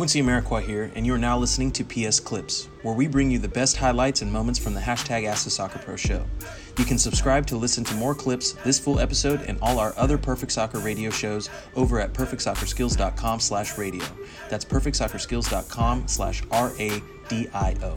Quincy Amarikwa here, and you are now listening to PS Clips, where we bring you the best highlights and moments from the hashtag Ask the Soccer Pro show. You can subscribe to listen to more clips, this full episode, and all our other Perfect Soccer radio shows over at perfectsoccerskills.com slash radio. That's perfectsoccerskills.com slash R-A-D-I-O.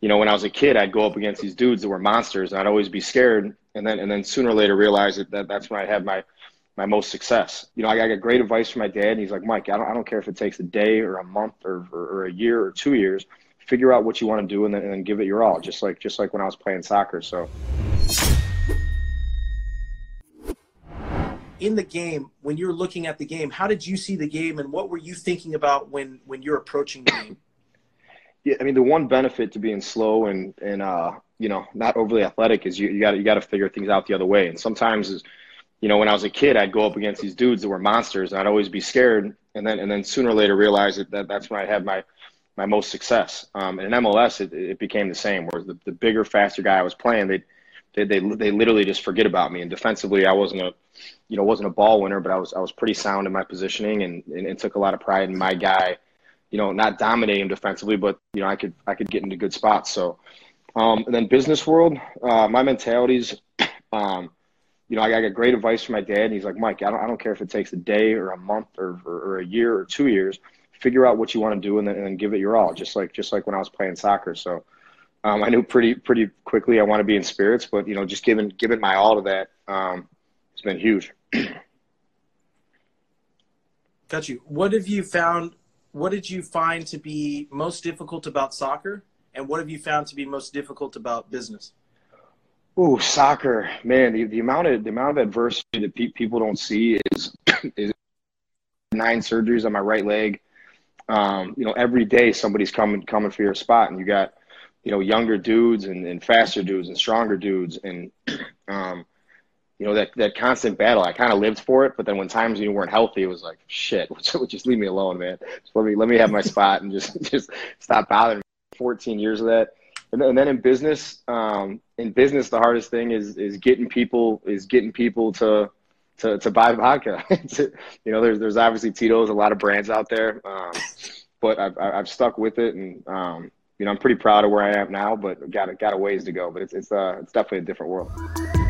You know, when I was a kid, I'd go up against these dudes that were monsters, and I'd always be scared. And then, and then sooner or later, realize that, that that's when I had my – my most success. You know, I, I got great advice from my dad, and he's like, Mike, I don't, I don't care if it takes a day or a month or, or, or a year or two years. Figure out what you want to do, and then, and then give it your all. Just like just like when I was playing soccer. So. In the game, when you're looking at the game, how did you see the game, and what were you thinking about when when you're approaching the game? Yeah, I mean, the one benefit to being slow and and uh, you know not overly athletic is you you got you got to figure things out the other way. And sometimes is you know, when I was a kid, I'd go up against these dudes that were monsters, and I'd always be scared. And then, and then sooner or later, realize that, that that's when I had my my most success. Um, and in MLS, it, it became the same. Where the, the bigger, faster guy I was playing, they, they they they literally just forget about me. And defensively, I wasn't a, you know, wasn't a ball winner, but I was I was pretty sound in my positioning, and, and, and took a lot of pride in my guy. You know, not dominating defensively, but you know, I could I could get into good spots. So, um, and then business world, uh, my mentality's. Um, you know, I, got great advice from my dad, and he's like, Mike, I don't, I don't care if it takes a day or a month or, or, or a year or two years. Figure out what you want to do, and then, and then give it your all. Just like just like when I was playing soccer. So um, I knew pretty pretty quickly I want to be in spirits, but you know, just giving giving my all to that um, has been huge. Got you. What have you found? What did you find to be most difficult about soccer, and what have you found to be most difficult about business? Ooh, soccer, man. The, the amount of the amount of adversity that pe- people don't see is is nine surgeries on my right leg. Um, you know, every day somebody's coming coming for your spot, and you got you know younger dudes and, and faster dudes and stronger dudes, and um, you know that that constant battle. I kind of lived for it, but then when times you weren't healthy, it was like shit. Just leave me alone, man. Just let me let me have my spot and just just stop bothering me. Fourteen years of that and, then in business, um, in business, the hardest thing is is getting people is getting people to to, to buy vodka. you know, there's there's obviously Tito's, a lot of brands out there, um, but I've I've stuck with it, and um, you know, I'm pretty proud of where I am now, but got got a ways to go. But it's it's uh it's definitely a different world.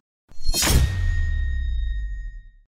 you